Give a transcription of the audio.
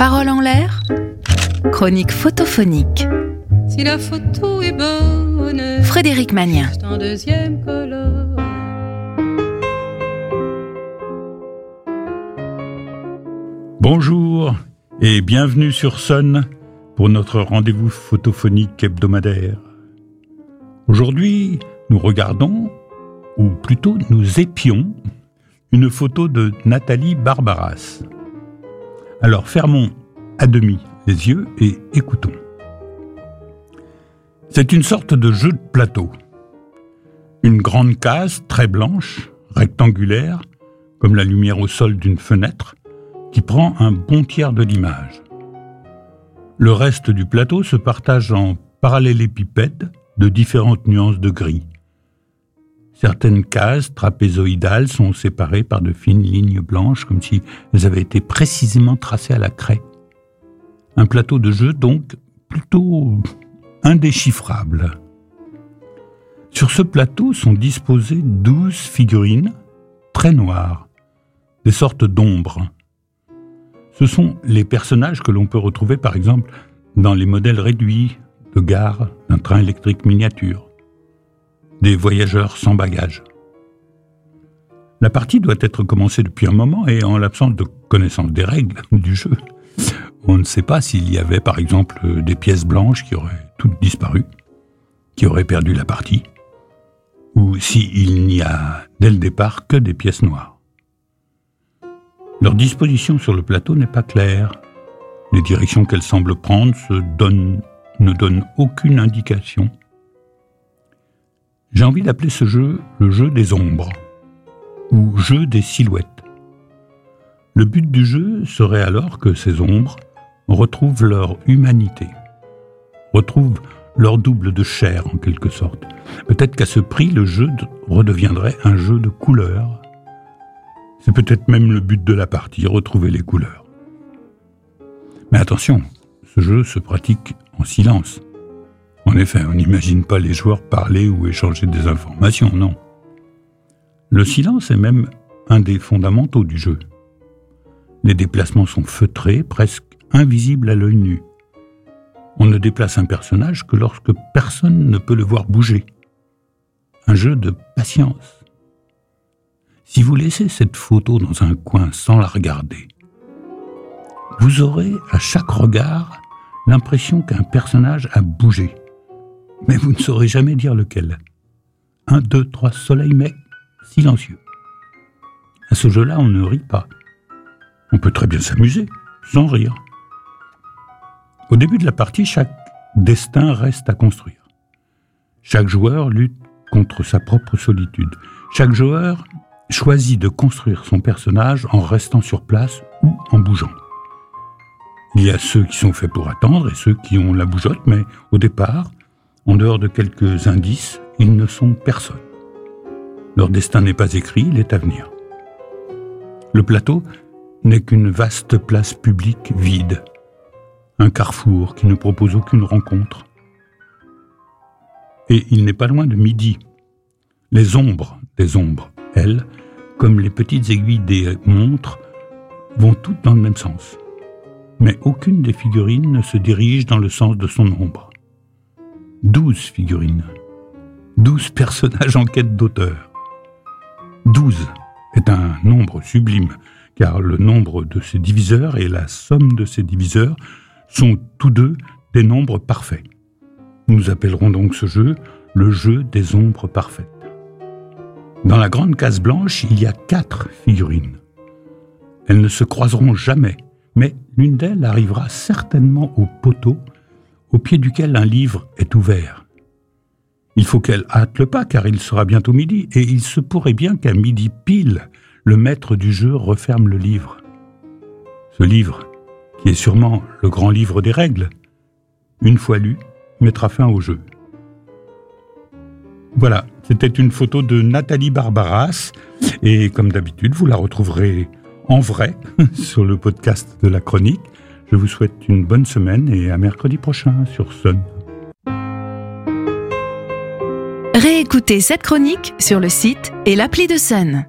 Parole en l'air, chronique photophonique. Si la photo est bonne, Frédéric Magnien. juste en deuxième colonne. Bonjour et bienvenue sur Sun pour notre rendez-vous photophonique hebdomadaire. Aujourd'hui, nous regardons, ou plutôt nous épions, une photo de Nathalie Barbaras. Alors fermons à demi les yeux et écoutons. C'est une sorte de jeu de plateau. Une grande case très blanche, rectangulaire, comme la lumière au sol d'une fenêtre, qui prend un bon tiers de l'image. Le reste du plateau se partage en parallélépipèdes de différentes nuances de gris. Certaines cases trapézoïdales sont séparées par de fines lignes blanches comme si elles avaient été précisément tracées à la craie. Un plateau de jeu donc plutôt indéchiffrable. Sur ce plateau sont disposées douze figurines très noires, des sortes d'ombres. Ce sont les personnages que l'on peut retrouver par exemple dans les modèles réduits de gare d'un train électrique miniature, des voyageurs sans bagages. La partie doit être commencée depuis un moment et en l'absence de connaissance des règles du jeu, on ne sait pas s'il y avait par exemple des pièces blanches qui auraient toutes disparu, qui auraient perdu la partie, ou s'il n'y a dès le départ que des pièces noires. Leur disposition sur le plateau n'est pas claire. Les directions qu'elles semblent prendre ne donnent aucune indication. J'ai envie d'appeler ce jeu le jeu des ombres, ou jeu des silhouettes. Le but du jeu serait alors que ces ombres retrouvent leur humanité, retrouvent leur double de chair en quelque sorte. Peut-être qu'à ce prix, le jeu de- redeviendrait un jeu de couleurs. C'est peut-être même le but de la partie, retrouver les couleurs. Mais attention, ce jeu se pratique en silence. Effet, on n'imagine pas les joueurs parler ou échanger des informations, non. Le silence est même un des fondamentaux du jeu. Les déplacements sont feutrés, presque invisibles à l'œil nu. On ne déplace un personnage que lorsque personne ne peut le voir bouger. Un jeu de patience. Si vous laissez cette photo dans un coin sans la regarder, vous aurez à chaque regard l'impression qu'un personnage a bougé. Mais vous ne saurez jamais dire lequel. Un, deux, trois soleils, mais silencieux. À ce jeu-là, on ne rit pas. On peut très bien s'amuser, sans rire. Au début de la partie, chaque destin reste à construire. Chaque joueur lutte contre sa propre solitude. Chaque joueur choisit de construire son personnage en restant sur place ou en bougeant. Il y a ceux qui sont faits pour attendre et ceux qui ont la bougeotte, mais au départ, en dehors de quelques indices, ils ne sont personne. Leur destin n'est pas écrit, il est à venir. Le plateau n'est qu'une vaste place publique vide, un carrefour qui ne propose aucune rencontre. Et il n'est pas loin de midi. Les ombres des ombres, elles, comme les petites aiguilles des montres, vont toutes dans le même sens. Mais aucune des figurines ne se dirige dans le sens de son ombre. Douze figurines. Douze personnages en quête d'auteur. Douze est un nombre sublime, car le nombre de ses diviseurs et la somme de ses diviseurs sont tous deux des nombres parfaits. Nous appellerons donc ce jeu le jeu des ombres parfaites. Dans la grande case blanche, il y a quatre figurines. Elles ne se croiseront jamais, mais l'une d'elles arrivera certainement au poteau au pied duquel un livre est ouvert. Il faut qu'elle hâte le pas car il sera bientôt midi et il se pourrait bien qu'à midi pile, le maître du jeu referme le livre. Ce livre, qui est sûrement le grand livre des règles, une fois lu, mettra fin au jeu. Voilà, c'était une photo de Nathalie Barbaras et comme d'habitude, vous la retrouverez en vrai sur le podcast de la chronique. Je vous souhaite une bonne semaine et à mercredi prochain sur Sun. Réécoutez cette chronique sur le site et l'appli de Sun.